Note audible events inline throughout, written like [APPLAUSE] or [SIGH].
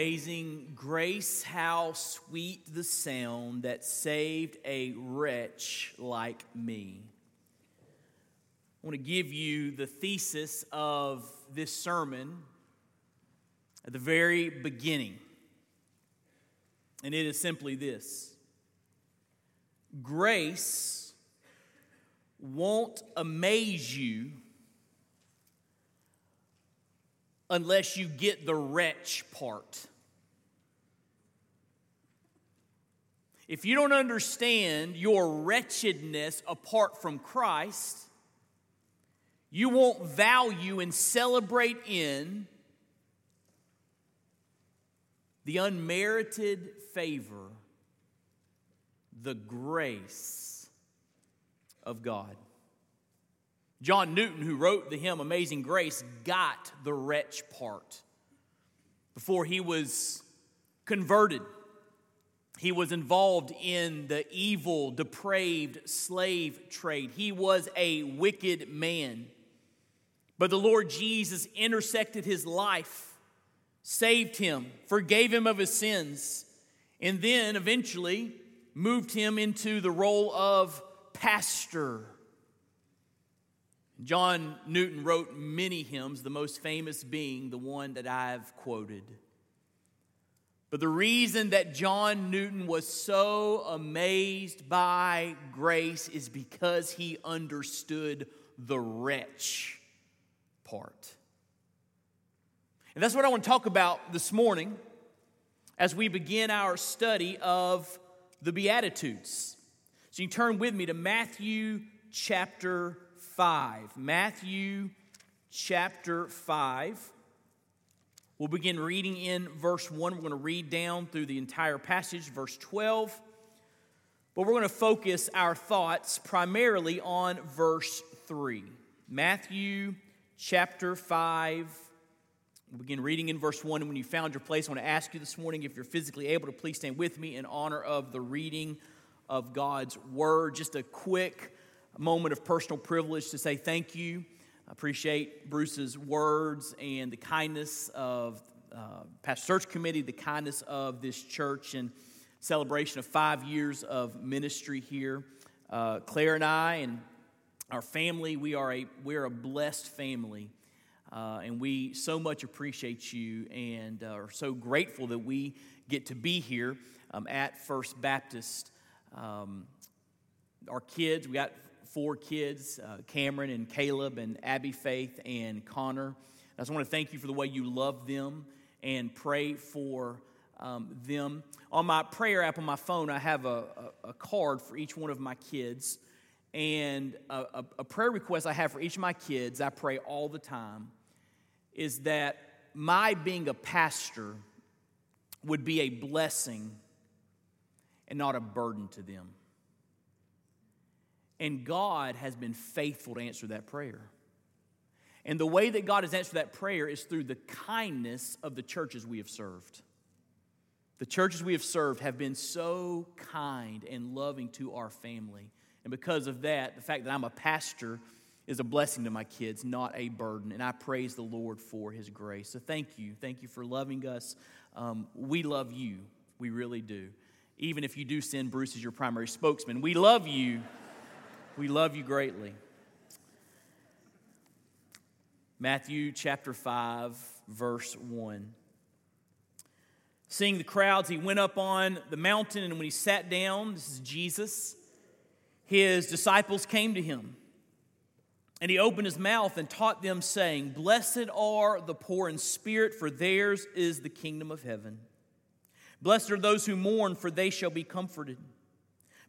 Amazing grace, how sweet the sound that saved a wretch like me. I want to give you the thesis of this sermon at the very beginning. And it is simply this Grace won't amaze you unless you get the wretch part. If you don't understand your wretchedness apart from Christ, you won't value and celebrate in the unmerited favor, the grace of God. John Newton, who wrote the hymn Amazing Grace, got the wretch part. Before he was converted, he was involved in the evil, depraved slave trade. He was a wicked man. But the Lord Jesus intersected his life, saved him, forgave him of his sins, and then eventually moved him into the role of pastor John Newton wrote many hymns, the most famous being the one that I've quoted. But the reason that John Newton was so amazed by grace is because he understood the wretch part. And that's what I want to talk about this morning as we begin our study of the Beatitudes. So you turn with me to Matthew chapter 5. Matthew chapter 5. We'll begin reading in verse 1. We're going to read down through the entire passage, verse 12. But we're going to focus our thoughts primarily on verse 3. Matthew chapter 5. We'll begin reading in verse 1. And when you found your place, I want to ask you this morning if you're physically able to please stand with me in honor of the reading of God's word. Just a quick moment of personal privilege to say thank you. Appreciate Bruce's words and the kindness of uh, Pastor Search Committee, the kindness of this church, and celebration of five years of ministry here. Uh, Claire and I and our family, we are a we're a blessed family, uh, and we so much appreciate you and uh, are so grateful that we get to be here um, at First Baptist. Um, our kids, we got four kids uh, Cameron and Caleb and Abby Faith and Connor. I just want to thank you for the way you love them and pray for um, them. On my prayer app on my phone, I have a, a, a card for each one of my kids. And a, a, a prayer request I have for each of my kids, I pray all the time, is that my being a pastor would be a blessing and not a burden to them. And God has been faithful to answer that prayer. And the way that God has answered that prayer is through the kindness of the churches we have served. The churches we have served have been so kind and loving to our family. And because of that, the fact that I'm a pastor is a blessing to my kids, not a burden. And I praise the Lord for his grace. So thank you. Thank you for loving us. Um, we love you. We really do. Even if you do send Bruce as your primary spokesman, we love you. We love you greatly. Matthew chapter 5, verse 1. Seeing the crowds, he went up on the mountain, and when he sat down, this is Jesus, his disciples came to him. And he opened his mouth and taught them, saying, Blessed are the poor in spirit, for theirs is the kingdom of heaven. Blessed are those who mourn, for they shall be comforted.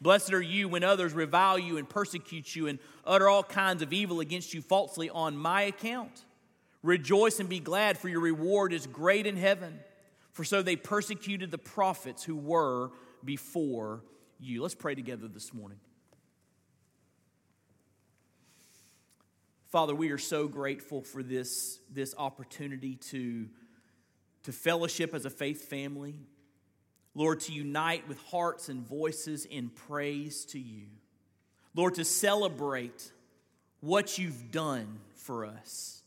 Blessed are you when others revile you and persecute you and utter all kinds of evil against you falsely on my account. Rejoice and be glad, for your reward is great in heaven. For so they persecuted the prophets who were before you. Let's pray together this morning. Father, we are so grateful for this, this opportunity to, to fellowship as a faith family. Lord, to unite with hearts and voices in praise to you. Lord, to celebrate what you've done for us.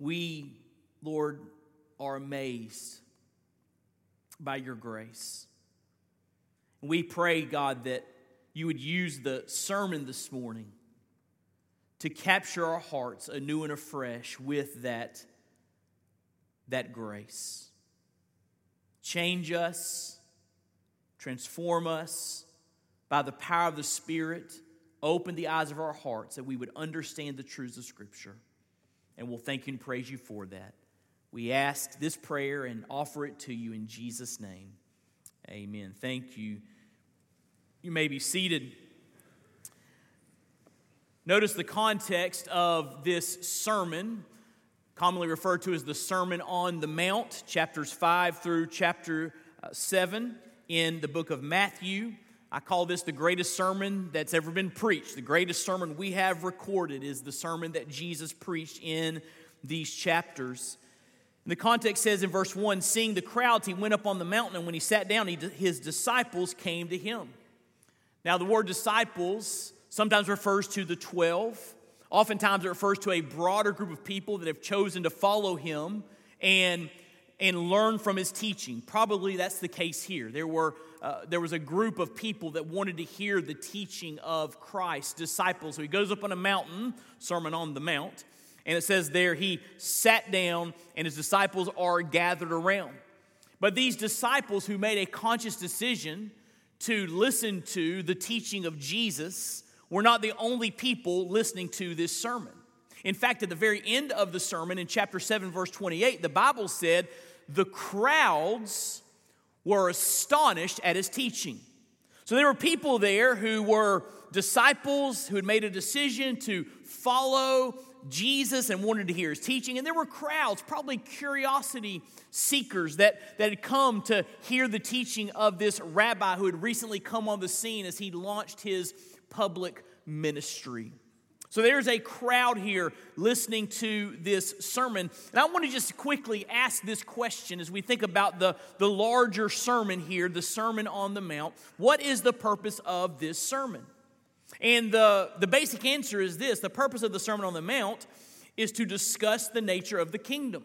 We, Lord, are amazed by your grace. We pray, God, that you would use the sermon this morning to capture our hearts anew and afresh with that, that grace. Change us, transform us by the power of the Spirit. Open the eyes of our hearts that we would understand the truths of Scripture. And we'll thank you and praise you for that. We ask this prayer and offer it to you in Jesus' name. Amen. Thank you. You may be seated. Notice the context of this sermon, commonly referred to as the Sermon on the Mount, chapters 5 through chapter uh, 7 in the book of Matthew. I call this the greatest sermon that's ever been preached. The greatest sermon we have recorded is the sermon that Jesus preached in these chapters. And the context says in verse 1 Seeing the crowds, he went up on the mountain, and when he sat down, he, his disciples came to him. Now, the word disciples sometimes refers to the 12. Oftentimes, it refers to a broader group of people that have chosen to follow him and, and learn from his teaching. Probably that's the case here. There, were, uh, there was a group of people that wanted to hear the teaching of Christ, disciples. So he goes up on a mountain, Sermon on the Mount, and it says there he sat down and his disciples are gathered around. But these disciples who made a conscious decision to listen to the teaching of Jesus were not the only people listening to this sermon. In fact, at the very end of the sermon, in chapter 7, verse 28, the Bible said, The crowds were astonished at his teaching. So there were people there who were disciples who had made a decision to follow Jesus and wanted to hear his teaching. And there were crowds, probably curiosity seekers, that, that had come to hear the teaching of this rabbi who had recently come on the scene as he launched his public ministry. So there's a crowd here listening to this sermon. And I want to just quickly ask this question as we think about the, the larger sermon here, the Sermon on the Mount. What is the purpose of this sermon? And the, the basic answer is this the purpose of the Sermon on the Mount is to discuss the nature of the kingdom.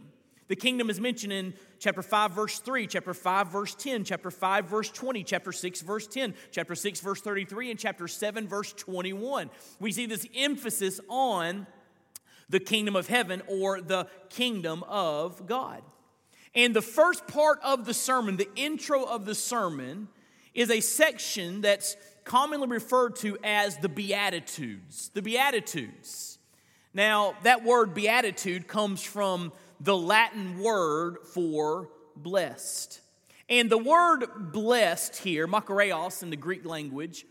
The kingdom is mentioned in chapter 5, verse 3, chapter 5, verse 10, chapter 5, verse 20, chapter 6, verse 10, chapter 6, verse 33, and chapter 7, verse 21. We see this emphasis on the kingdom of heaven or the kingdom of God. And the first part of the sermon, the intro of the sermon, is a section that's commonly referred to as the Beatitudes. The Beatitudes. Now, that word beatitude comes from the Latin word for blessed. And the word blessed here, makarios in the Greek language,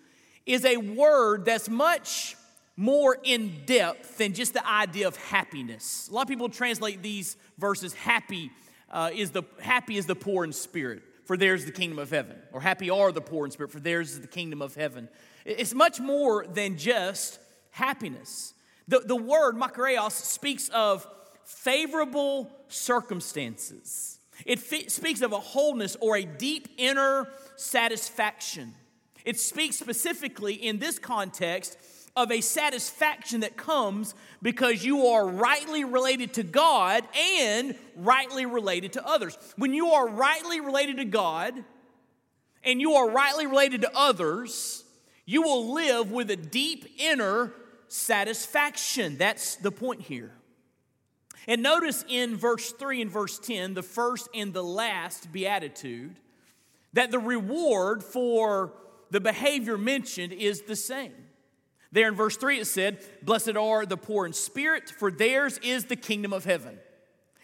is a word that's much more in depth than just the idea of happiness. A lot of people translate these verses happy uh, is the happy is the poor in spirit for theirs is the kingdom of heaven. Or happy are the poor in spirit, for theirs is the kingdom of heaven. It's much more than just happiness. The, the word makarios speaks of favorable circumstances. It f- speaks of a wholeness or a deep inner satisfaction. It speaks specifically in this context of a satisfaction that comes because you are rightly related to God and rightly related to others. When you are rightly related to God and you are rightly related to others, you will live with a deep inner satisfaction. That's the point here. And notice in verse 3 and verse 10, the first and the last beatitude, that the reward for the behavior mentioned is the same. There in verse 3, it said, Blessed are the poor in spirit, for theirs is the kingdom of heaven.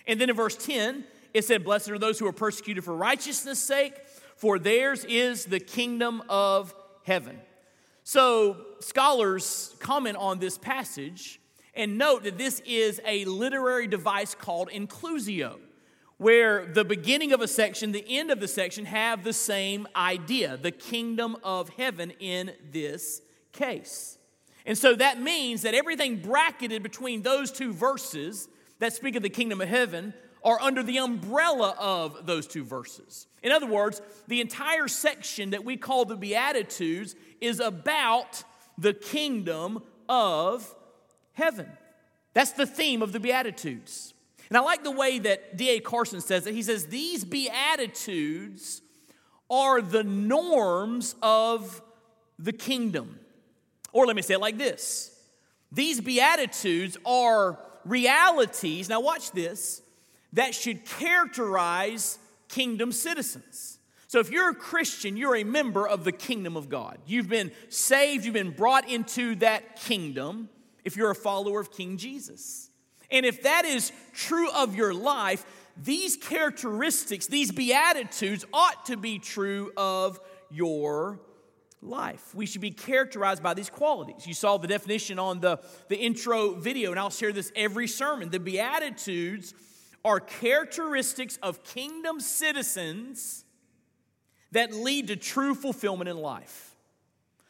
And then in verse 10, it said, Blessed are those who are persecuted for righteousness' sake, for theirs is the kingdom of heaven. So, scholars comment on this passage and note that this is a literary device called inclusio, where the beginning of a section, the end of the section have the same idea the kingdom of heaven in this case. And so that means that everything bracketed between those two verses that speak of the kingdom of heaven are under the umbrella of those two verses. In other words, the entire section that we call the Beatitudes is about the kingdom of heaven. That's the theme of the Beatitudes. And I like the way that D.A. Carson says it. He says, These Beatitudes are the norms of the kingdom. Or let me say it like this These Beatitudes are realities, now watch this, that should characterize kingdom citizens. So, if you're a Christian, you're a member of the kingdom of God. You've been saved, you've been brought into that kingdom if you're a follower of King Jesus. And if that is true of your life, these characteristics, these beatitudes ought to be true of your life. We should be characterized by these qualities. You saw the definition on the, the intro video, and I'll share this every sermon. The Beatitudes are characteristics of kingdom citizens that lead to true fulfillment in life.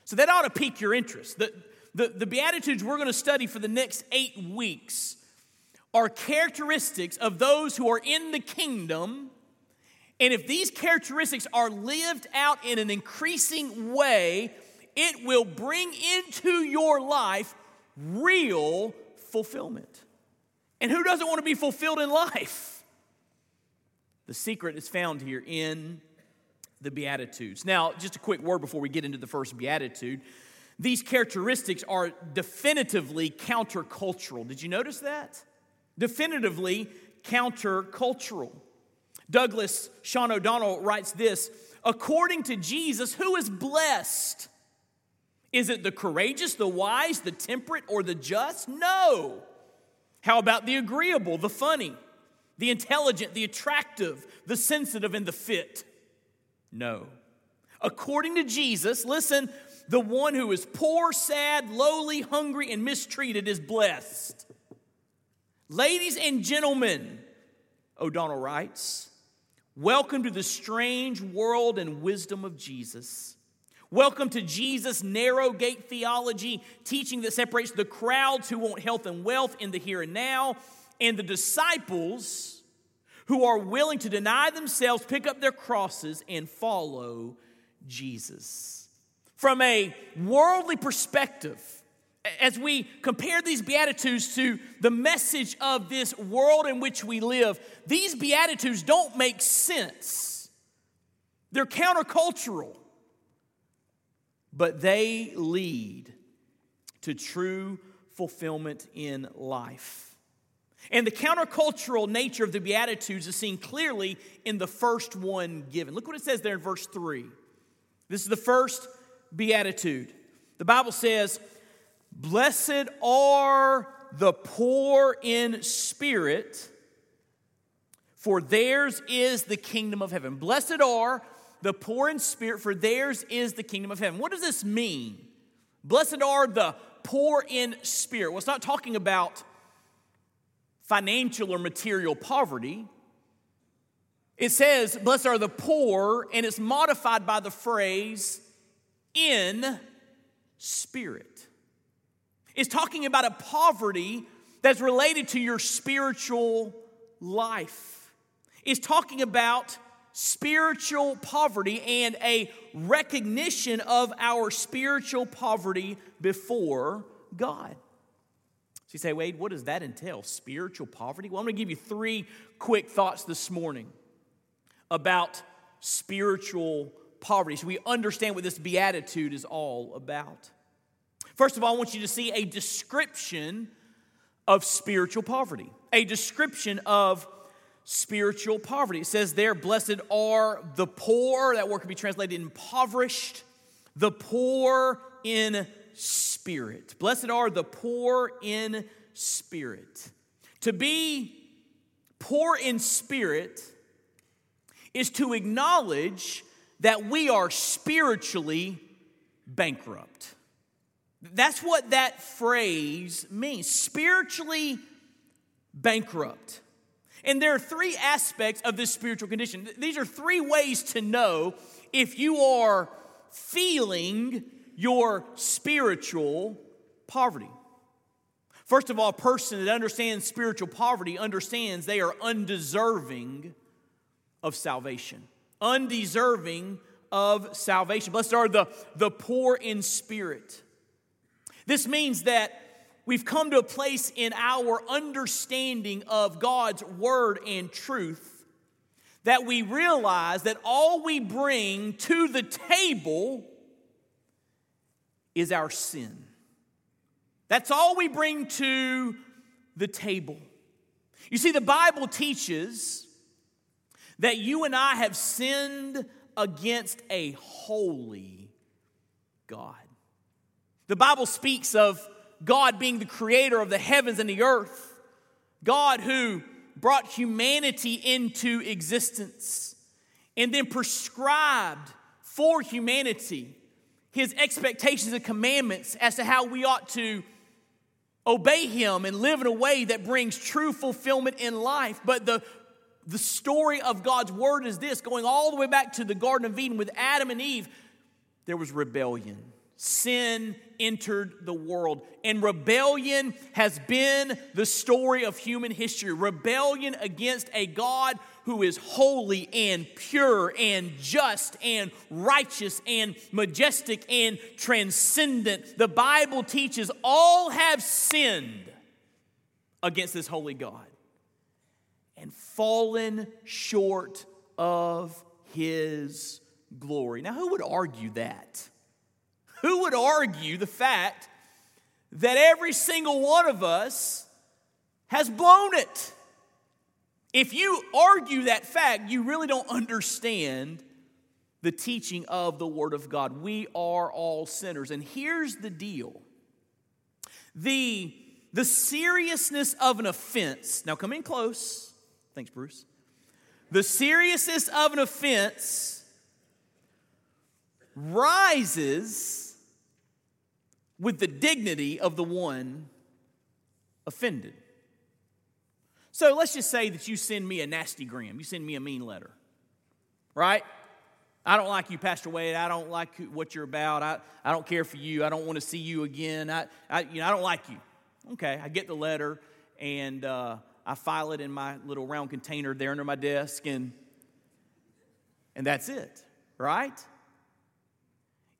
So that ought to pique your interest. The, the, the Beatitudes we're going to study for the next eight weeks are characteristics of those who are in the kingdom and if these characteristics are lived out in an increasing way, it will bring into your life real fulfillment. And who doesn't want to be fulfilled in life? The secret is found here in the Beatitudes. Now, just a quick word before we get into the first Beatitude. These characteristics are definitively countercultural. Did you notice that? Definitively countercultural. Douglas Sean O'Donnell writes this According to Jesus, who is blessed? Is it the courageous, the wise, the temperate, or the just? No. How about the agreeable, the funny, the intelligent, the attractive, the sensitive, and the fit? No. According to Jesus, listen, the one who is poor, sad, lowly, hungry, and mistreated is blessed. Ladies and gentlemen, O'Donnell writes, Welcome to the strange world and wisdom of Jesus. Welcome to Jesus' narrow gate theology, teaching that separates the crowds who want health and wealth in the here and now, and the disciples who are willing to deny themselves, pick up their crosses, and follow Jesus. From a worldly perspective, as we compare these Beatitudes to the message of this world in which we live, these Beatitudes don't make sense. They're countercultural, but they lead to true fulfillment in life. And the countercultural nature of the Beatitudes is seen clearly in the first one given. Look what it says there in verse 3. This is the first Beatitude. The Bible says, Blessed are the poor in spirit, for theirs is the kingdom of heaven. Blessed are the poor in spirit, for theirs is the kingdom of heaven. What does this mean? Blessed are the poor in spirit. Well, it's not talking about financial or material poverty. It says, Blessed are the poor, and it's modified by the phrase in spirit is talking about a poverty that's related to your spiritual life. Is talking about spiritual poverty and a recognition of our spiritual poverty before God. So you say, Wade, what does that entail? Spiritual poverty? Well, I'm going to give you three quick thoughts this morning about spiritual poverty so we understand what this beatitude is all about. First of all, I want you to see a description of spiritual poverty, a description of spiritual poverty. It says there, blessed are the poor. That word can be translated impoverished. The poor in spirit. Blessed are the poor in spirit. To be poor in spirit is to acknowledge that we are spiritually bankrupt. That's what that phrase means spiritually bankrupt. And there are three aspects of this spiritual condition. These are three ways to know if you are feeling your spiritual poverty. First of all, a person that understands spiritual poverty understands they are undeserving of salvation. Undeserving of salvation. Blessed are the, the poor in spirit. This means that we've come to a place in our understanding of God's word and truth that we realize that all we bring to the table is our sin. That's all we bring to the table. You see, the Bible teaches that you and I have sinned against a holy God. The Bible speaks of God being the creator of the heavens and the earth, God who brought humanity into existence and then prescribed for humanity his expectations and commandments as to how we ought to obey him and live in a way that brings true fulfillment in life. But the, the story of God's word is this going all the way back to the Garden of Eden with Adam and Eve, there was rebellion. Sin entered the world. And rebellion has been the story of human history. Rebellion against a God who is holy and pure and just and righteous and majestic and transcendent. The Bible teaches all have sinned against this holy God and fallen short of his glory. Now, who would argue that? Who would argue the fact that every single one of us has blown it? If you argue that fact, you really don't understand the teaching of the Word of God. We are all sinners. And here's the deal the, the seriousness of an offense, now come in close. Thanks, Bruce. The seriousness of an offense rises with the dignity of the one offended. So let's just say that you send me a nasty gram, you send me a mean letter, right? I don't like you, Pastor Wade. I don't like what you're about. I, I don't care for you. I don't want to see you again. I, I, you know, I don't like you. Okay, I get the letter and uh, I file it in my little round container there under my desk, and, and that's it, right?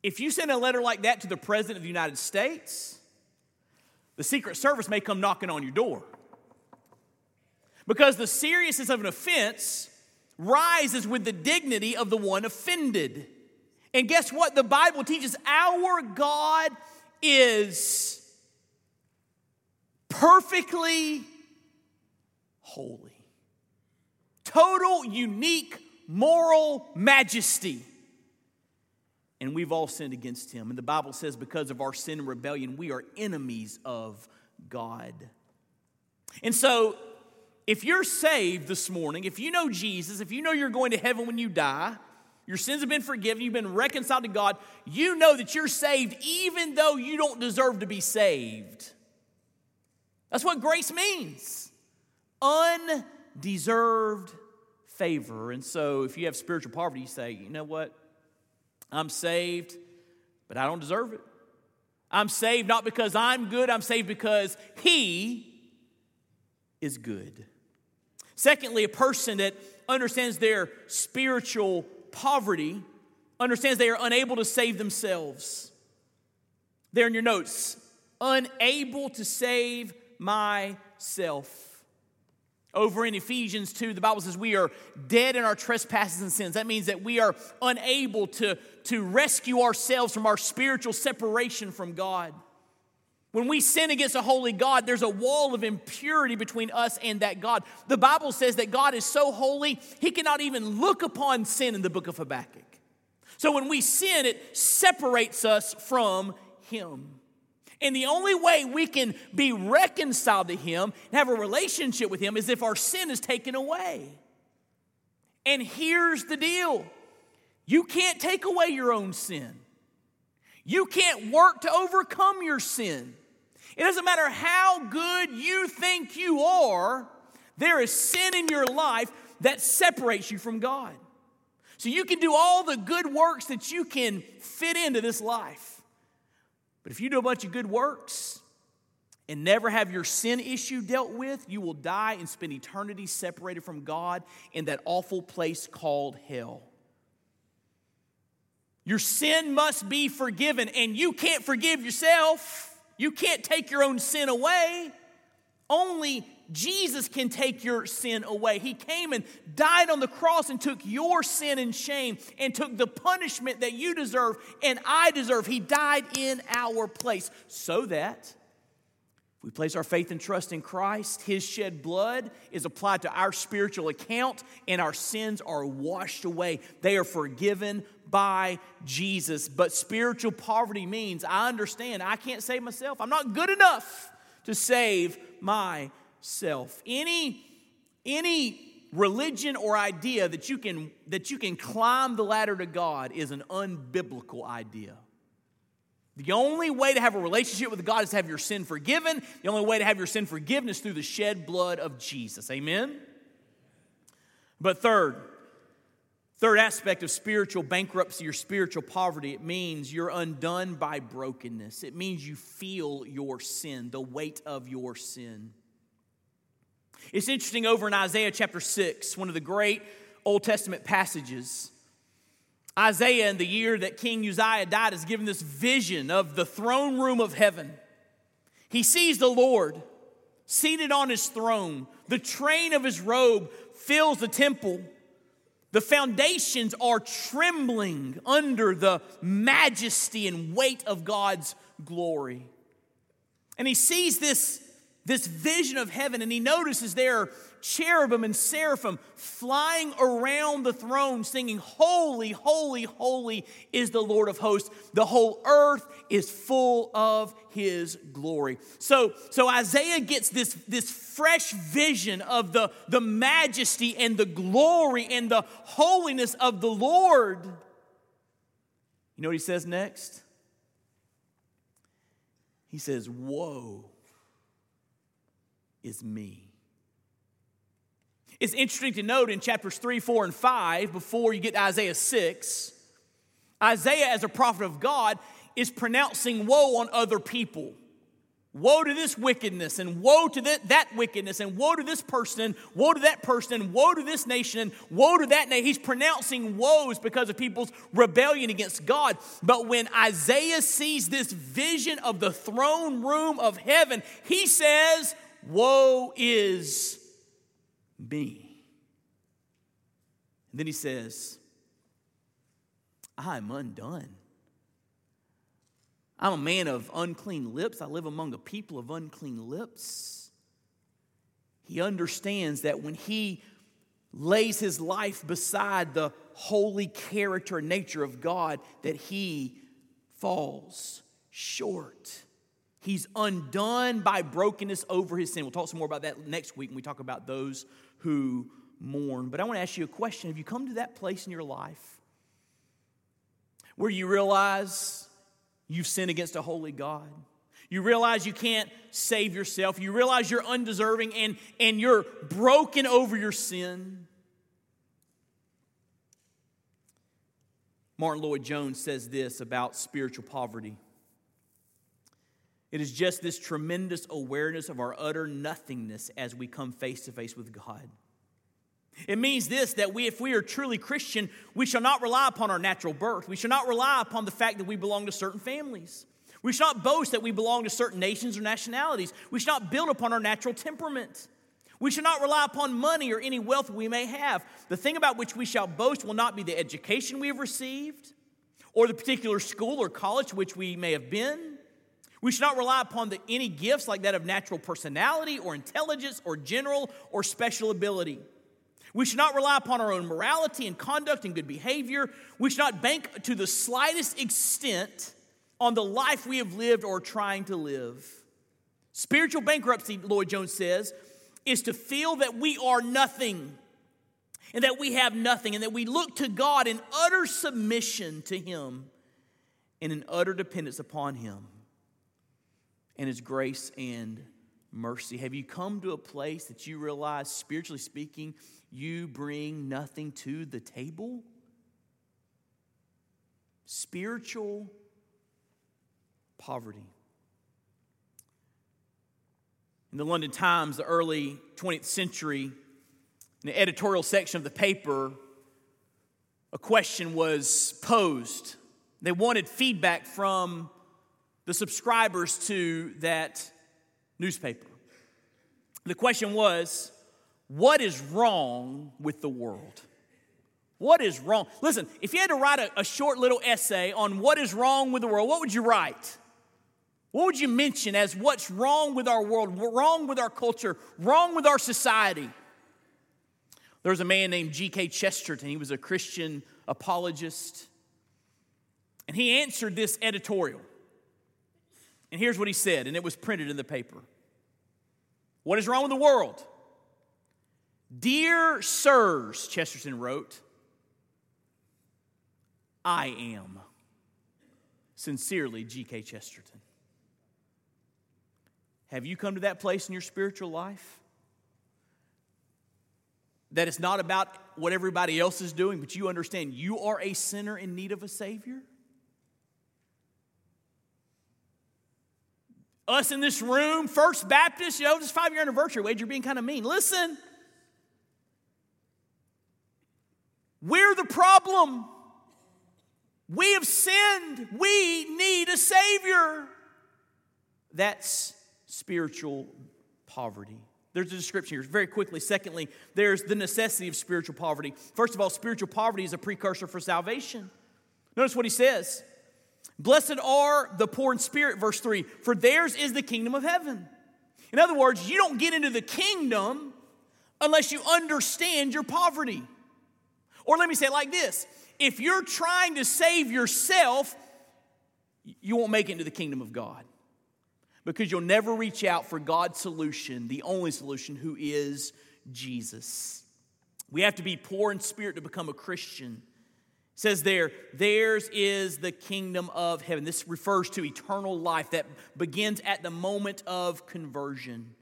If you send a letter like that to the President of the United States, the Secret Service may come knocking on your door. Because the seriousness of an offense rises with the dignity of the one offended. And guess what? The Bible teaches our God is perfectly holy, total, unique, moral majesty. And we've all sinned against him. And the Bible says, because of our sin and rebellion, we are enemies of God. And so if you're saved this morning, if you know Jesus, if you know you're going to heaven when you die, your sins have been forgiven, you've been reconciled to God, you know that you're saved even though you don't deserve to be saved. That's what grace means undeserved favor. And so if you have spiritual poverty, you say, you know what? I'm saved, but I don't deserve it. I'm saved not because I'm good, I'm saved because He is good. Secondly, a person that understands their spiritual poverty understands they are unable to save themselves. There in your notes, unable to save myself. Over in Ephesians 2, the Bible says we are dead in our trespasses and sins. That means that we are unable to, to rescue ourselves from our spiritual separation from God. When we sin against a holy God, there's a wall of impurity between us and that God. The Bible says that God is so holy, he cannot even look upon sin in the book of Habakkuk. So when we sin, it separates us from him. And the only way we can be reconciled to him and have a relationship with him is if our sin is taken away. And here's the deal you can't take away your own sin. You can't work to overcome your sin. It doesn't matter how good you think you are, there is sin in your life that separates you from God. So you can do all the good works that you can fit into this life. But if you do a bunch of good works and never have your sin issue dealt with, you will die and spend eternity separated from God in that awful place called hell. Your sin must be forgiven, and you can't forgive yourself. You can't take your own sin away. Only Jesus can take your sin away. He came and died on the cross and took your sin and shame and took the punishment that you deserve and I deserve. He died in our place so that if we place our faith and trust in Christ, His shed blood is applied to our spiritual account and our sins are washed away. They are forgiven by Jesus. But spiritual poverty means I understand I can't save myself. I'm not good enough to save myself. Any, any religion or idea that you can that you can climb the ladder to God is an unbiblical idea. The only way to have a relationship with God is to have your sin forgiven. The only way to have your sin forgiven is through the shed blood of Jesus. Amen? But third, third aspect of spiritual bankruptcy or spiritual poverty, it means you're undone by brokenness. It means you feel your sin, the weight of your sin. It's interesting over in Isaiah chapter 6, one of the great Old Testament passages. Isaiah, in the year that King Uzziah died, is given this vision of the throne room of heaven. He sees the Lord seated on his throne. The train of his robe fills the temple. The foundations are trembling under the majesty and weight of God's glory. And he sees this, this vision of heaven, and he notices there cherubim and seraphim flying around the throne, singing, Holy, holy, holy is the Lord of hosts. The whole earth is full of his glory. So, so Isaiah gets this, this fresh vision of the, the majesty and the glory and the holiness of the Lord. You know what he says next? He says, Woe is me. It's interesting to note in chapters 3, 4, and 5, before you get to Isaiah 6, Isaiah, as a prophet of God, is pronouncing woe on other people. Woe to this wickedness, and woe to that, that wickedness, and woe to this person, and woe to that person, and woe to this nation, and woe to that nation. He's pronouncing woes because of people's rebellion against God. But when Isaiah sees this vision of the throne room of heaven, he says, Woe is me. And then he says, I'm undone. I'm a man of unclean lips. I live among a people of unclean lips. He understands that when he lays his life beside the holy character and nature of God, that he falls short. He's undone by brokenness over his sin. We'll talk some more about that next week when we talk about those who mourn. But I want to ask you a question. Have you come to that place in your life where you realize you've sinned against a holy God? You realize you can't save yourself. You realize you're undeserving and, and you're broken over your sin. Martyn Lloyd-Jones says this about spiritual poverty. It is just this tremendous awareness of our utter nothingness as we come face to face with God. It means this that we, if we are truly Christian, we shall not rely upon our natural birth. We shall not rely upon the fact that we belong to certain families. We shall not boast that we belong to certain nations or nationalities. We shall not build upon our natural temperament. We shall not rely upon money or any wealth we may have. The thing about which we shall boast will not be the education we have received or the particular school or college which we may have been We should not rely upon the, any gifts like that of natural personality or intelligence or general or special ability. We should not rely upon our own morality and conduct and good behavior. We should not bank to the slightest extent on the life we have lived or trying to live. Spiritual bankruptcy, Lloyd Jones says, is to feel that we are nothing and that we have nothing and that we look to God in utter submission to Him and in utter dependence upon Him and His grace and mercy. Have you come to a place that you realize, spiritually speaking, you bring nothing to the table? Spiritual poverty. In the London Times, the early 20th century, in the editorial section of the paper, a question was posed. They wanted feedback from the subscribers to that newspaper. The question was what is wrong with the world? What is wrong? Listen, if you had to write a, a, short little essay on what is wrong with the world, what would you write? What would you mention as what's wrong with our world, wrong with our culture, wrong with our society? There was a man named G.K. Chesterton. He was a Christian apologist. And he answered this editorial. And here's what he said, and it was printed in the paper What is wrong with the world? Dear sirs, Chesterton wrote, I am. Sincerely, G.K. Chesterton. Have you come to that place in your spiritual life? That it's not about what everybody else is doing, but you understand you are a sinner in need of a Savior? Us in this room, First Baptist, you know, this five year anniversary, Wade, you're being kind of mean. Listen, We're the problem. We have sinned. We need a Savior. That's spiritual poverty. There's a description here very quickly. Secondly, there's the necessity of spiritual poverty. First of all, spiritual poverty is a precursor for salvation. Notice what he says Blessed are the poor in spirit, verse 3, for theirs is the kingdom of heaven. In other words, you don't get into the kingdom unless you understand your poverty. Or let me say it like this if you're trying to save yourself, you won't make it into the kingdom of God because you'll never reach out for God's solution, the only solution, who is Jesus. We have to be poor in spirit to become a Christian. Says there, theirs is the kingdom of heaven. This refers to eternal life that begins at the moment of conversion.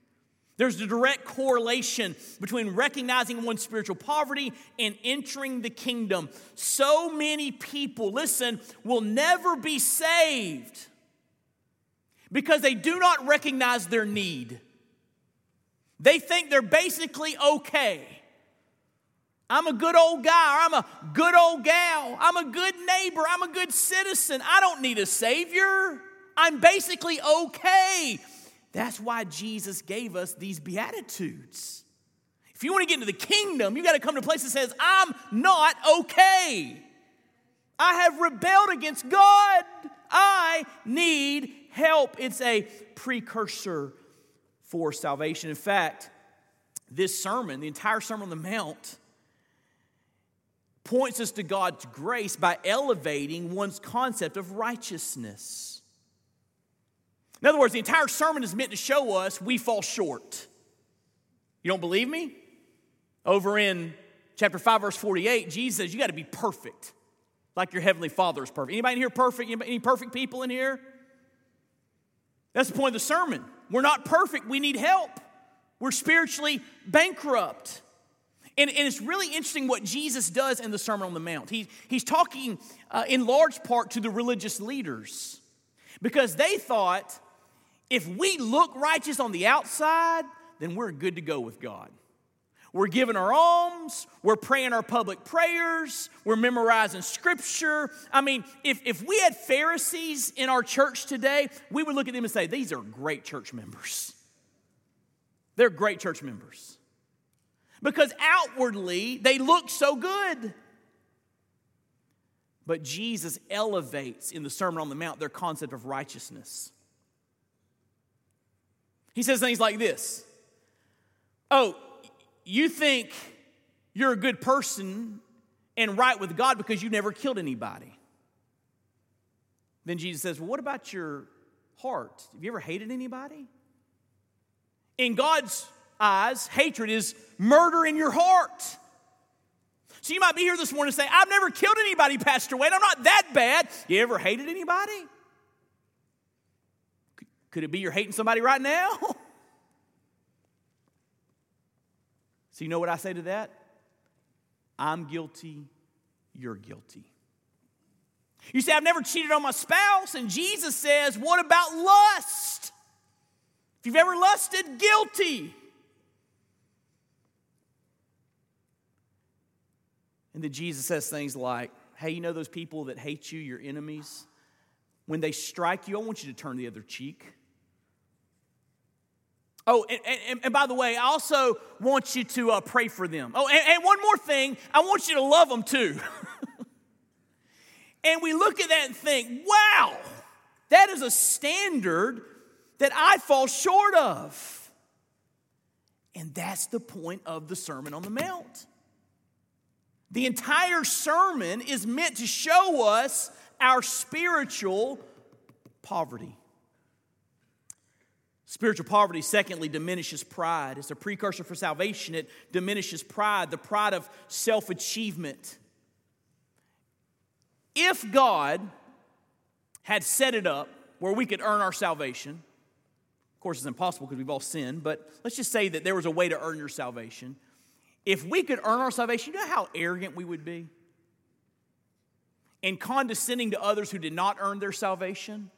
There's a direct correlation between recognizing one's spiritual poverty and entering the kingdom. So many people, listen, will never be saved because they do not recognize their need. They think they're basically okay. I'm a good old guy, or I'm a good old gal, I'm a good neighbor, I'm a good citizen. I don't need a savior. I'm basically okay. That's why Jesus gave us these Beatitudes. If you want to get into the kingdom, you got to come to a place that says, I'm not okay. I have rebelled against God. I need help. It's a precursor for salvation. In fact, this sermon, the entire Sermon on the Mount, points us to God's grace by elevating one's concept of righteousness. In other words, the entire sermon is meant to show us we fall short. You don't believe me? Over in chapter 5, verse 48, Jesus says, You got to be perfect, like your heavenly Father is perfect. Anybody in here perfect? Any perfect people in here? That's the point of the sermon. We're not perfect, we need help. We're spiritually bankrupt. And, and it's really interesting what Jesus does in the Sermon on the Mount. He, he's talking uh, in large part to the religious leaders because they thought if we look righteous on the outside, then we're good to go with God. We're giving our alms, we're praying our public prayers, we're memorizing scripture. I mean, if, if we had Pharisees in our church today, we would look at them and say, These are great church members. They're great church members. Because outwardly, they look so good. But Jesus elevates in the Sermon on the Mount their concept of righteousness. He says things like this Oh, you think you're a good person and right with God because you never killed anybody. Then Jesus says, Well, what about your heart? Have you ever hated anybody? In God's eyes, hatred is murder in your heart. So you might be here this morning and say, I've never killed anybody, Pastor Wade. I'm not that bad. You ever hated anybody? Could it be you're hating somebody right now? [LAUGHS] so you know what I say to that? I'm guilty, you're guilty. You say, I've never cheated on my spouse. And Jesus says, What about lust? If you've ever lusted, guilty. And then Jesus says things like, Hey, you know those people that hate you, your enemies? When they strike you, I want you to turn the other cheek. Oh, and, and, and by the way, I also want you to uh, pray for them. Oh, and, and one more thing, I want you to love them too. [LAUGHS] and we look at that and think, wow, that is a standard that I fall short of. And that's the point of the Sermon on the Mount. The entire sermon is meant to show us our spiritual poverty. Spiritual poverty, secondly, diminishes pride. It's a precursor for salvation. It diminishes pride, the pride of self achievement. If God had set it up where we could earn our salvation, of course, it's impossible because we've all sinned, but let's just say that there was a way to earn your salvation. If we could earn our salvation, you know how arrogant we would be? And condescending to others who did not earn their salvation?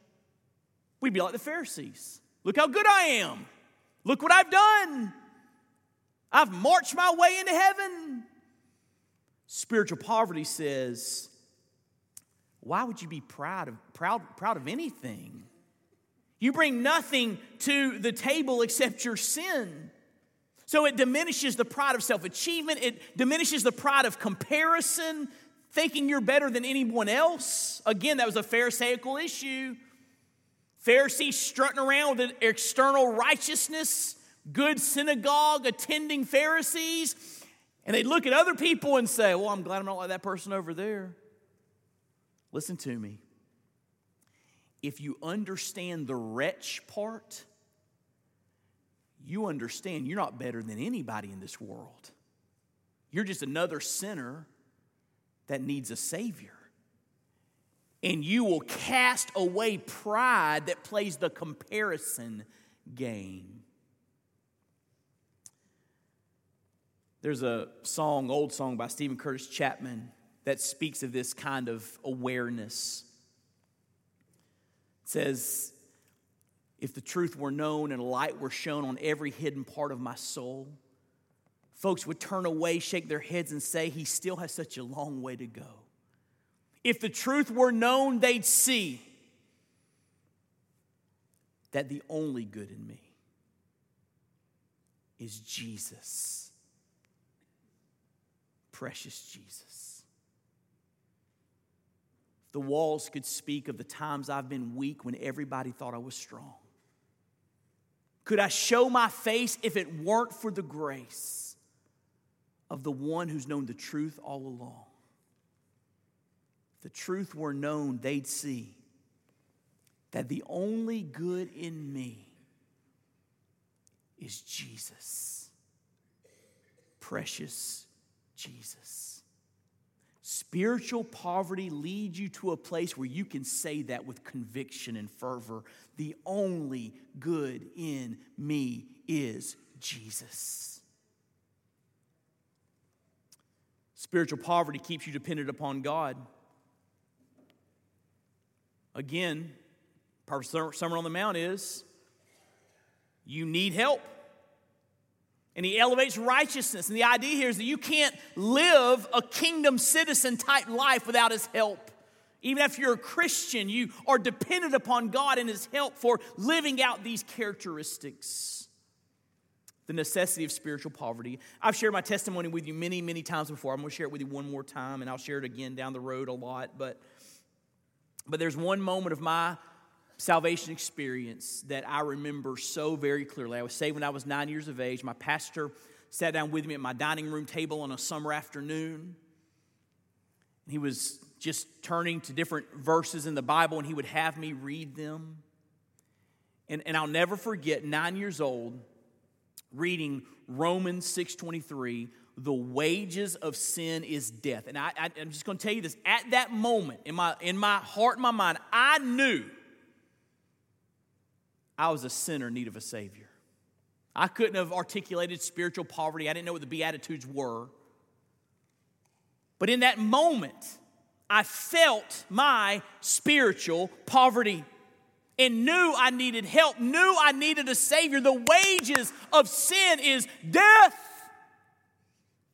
We'd be like the Pharisees. Look how good I am. Look what I've done. I've marched my way into heaven. Spiritual poverty says, why would you be proud of, proud, proud of anything? You bring nothing to the table except your sin. So it diminishes the pride of self achievement, it diminishes the pride of comparison, thinking you're better than anyone else. Again, that was a Pharisaical issue. Pharisees strutting around with an external righteousness, good synagogue attending Pharisees, and they'd look at other people and say, Well, I'm glad I'm not like that person over there. Listen to me. If you understand the wretch part, you understand you're not better than anybody in this world. You're just another sinner that needs a Savior and you will cast away pride that plays the comparison game. There's a song, old song by Steven Curtis Chapman, that speaks of this kind of awareness. It says, If the truth were known and light were shown on every hidden part of my soul, folks would turn away, shake their heads, and say, He still has such a long way to go. If the truth were known, they'd see that the only good in me is Jesus. Precious Jesus. The walls could speak of the times I've been weak when everybody thought I was strong. Could I show my face if it weren't for the grace of the one who's known the truth all along? the truth were known, they'd see that the only good in me is Jesus. Precious Jesus. Spiritual poverty leads you to a place where you can say that with conviction and fervor. The only good in me is Jesus. Spiritual poverty keeps you dependent upon God. Again, Sermon on the Mount is you need help. And he elevates righteousness. And the idea here is that you can't live a kingdom citizen type life without his help. Even if you're a Christian, you are dependent upon God and his help for living out these characteristics. The necessity of spiritual poverty. I've shared my testimony with you many, many times before. I'm going to share it with you one more time, and I'll share it again down the road a lot. But but there's one moment of my salvation experience that I remember so very clearly. I was saved when I was nine years of age. My pastor sat down with me at my dining room table on a summer afternoon. He was just turning to different verses in the Bible and he would have me read them. And, and I'll never forget, nine years old, reading Romans 6.23, the wages of sin is death. And I, I, I'm just going to tell you this. At that moment, in my, in my heart and my mind, I knew I was a sinner in need of a Savior. I couldn't have articulated spiritual poverty. I didn't know what the Beatitudes were. But in that moment, I felt my spiritual poverty and knew I needed help, knew I needed a Savior. The wages of sin is death.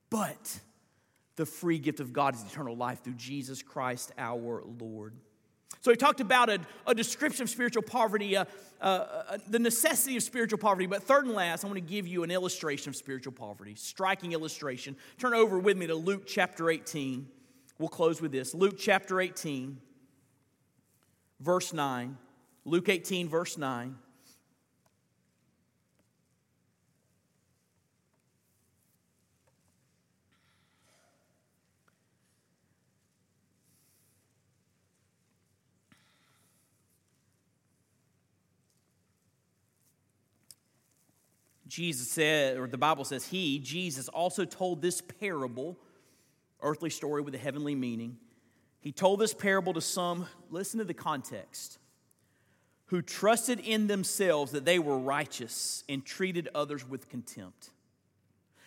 But the free gift of God is eternal life through Jesus Christ our Lord. So he talked about a, a description of spiritual poverty, uh, uh, the necessity of spiritual poverty. But third and last, I want to give you an illustration of spiritual poverty, striking illustration. Turn over with me to Luke chapter 18. We'll close with this. Luke chapter 18, verse 9. Luke 18, verse 9. Jesus said, or the Bible says, He, Jesus, also told this parable, earthly story with a heavenly meaning. He told this parable to some, listen to the context, who trusted in themselves that they were righteous and treated others with contempt.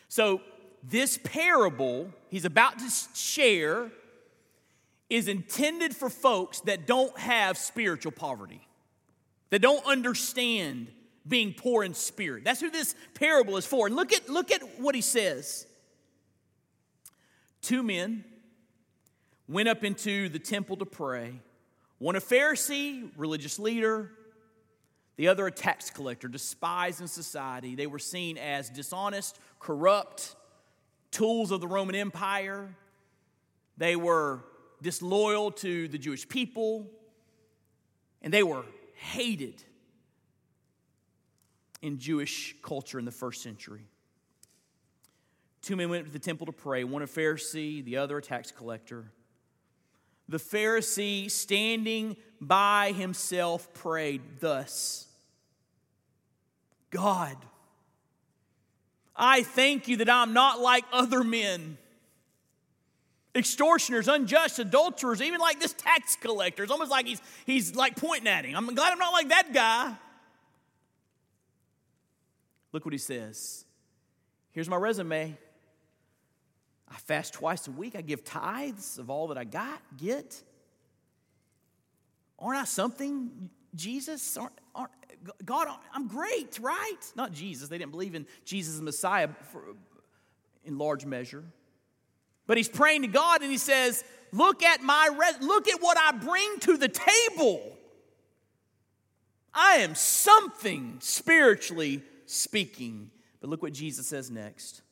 So, this parable he's about to share is intended for folks that don't have spiritual poverty, that don't understand being poor in spirit. That's who this parable is for. And look at, look at what he says. Two men went up into the temple to pray. One a Pharisee, religious leader, the other a tax collector, despised in society. They were seen as dishonest, corrupt, tools of the Roman Empire. They were disloyal to the Jewish people, and they were hated in Jewish culture in the first century. Two men went to the temple to pray, one a Pharisee, the other a tax collector. The Pharisee, standing by himself, prayed thus God, I thank you that I'm not like other men extortioners, unjust, adulterers, even like this tax collector. It's almost like he's, he's like pointing at him. I'm glad I'm not like that guy. Look what he says. Here's my resume. I fast twice a week. I give tithes of all that I got, get. Aren't I something, Jesus? Aren't, aren't, God, I'm great, right? Not Jesus. They didn't believe in Jesus as Messiah for, in large measure. But he's praying to God and he says, Look at my res- look at what I bring to the table. I am something spiritually speaking. But look what Jesus says next.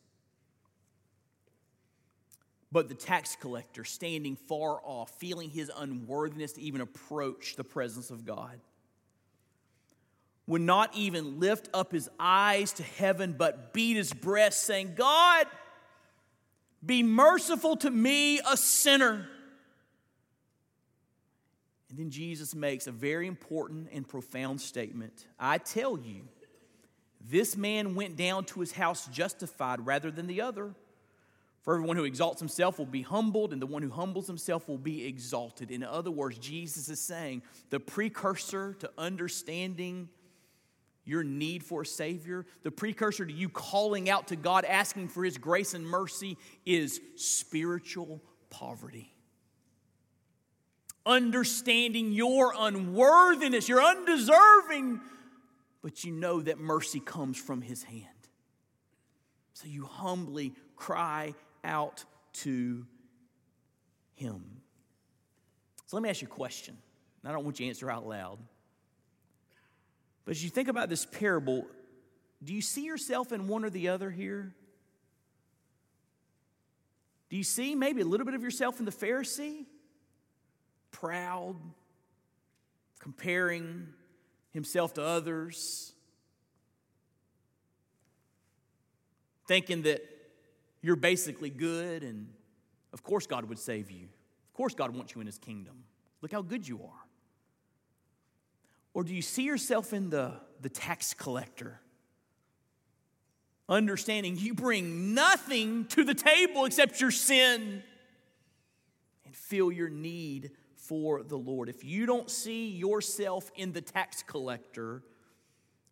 But the tax collector, standing far off, feeling his unworthiness to even approach the presence of God, would not even lift up his eyes to heaven, but beat his breast, saying, God, be merciful to me, a sinner. And then Jesus makes a very important and profound statement. I tell you, this man went down to his house justified rather than the other. For everyone who exalts himself will be humbled, and the one who humbles himself will be exalted. In other words, Jesus is saying the precursor to understanding your need for a Savior, the precursor to you calling out to God, asking for His grace and mercy, is spiritual poverty. Understanding your unworthiness, your undeserving but you know that mercy comes from his hand. So you humbly cry out to him. So let me ask you a question. I don't want you to answer out loud. But as you think about this parable, do you see yourself in one or the other here? Do you see maybe a little bit of yourself in the Pharisee? Proud, comparing himself to others, thinking that you're basically good and of course God would save you. Of course God wants you in his kingdom. Look how good you are. Or do you see yourself in the, the tax collector? Understanding you bring nothing to the table except your sin and feel your need for the Lord. If you don't see yourself in the tax collector,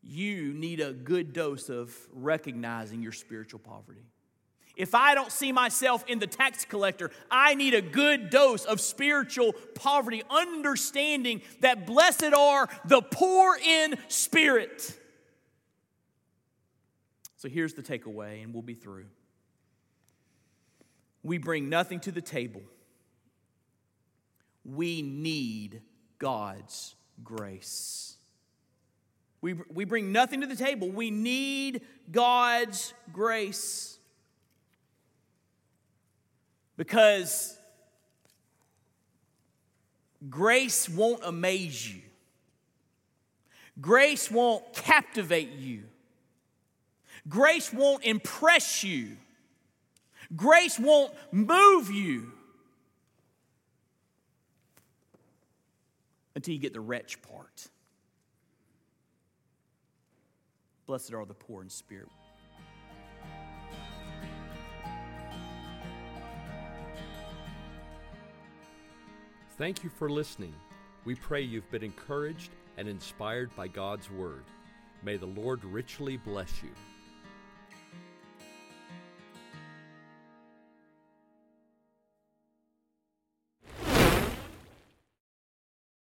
you need a good dose of recognizing your spiritual poverty. If I don't see myself in the tax collector, I need a good dose of spiritual poverty, understanding that blessed are the poor in spirit. So here's the takeaway, and we'll be through. We bring nothing to the table. We need God's grace. We, we bring nothing to the table. We need God's grace. Because grace won't amaze you, grace won't captivate you, grace won't impress you, grace won't move you until you get the wretch part. Blessed are the poor in spirit. Thank you for listening. We pray you've been encouraged and inspired by God's Word. May the Lord richly bless you.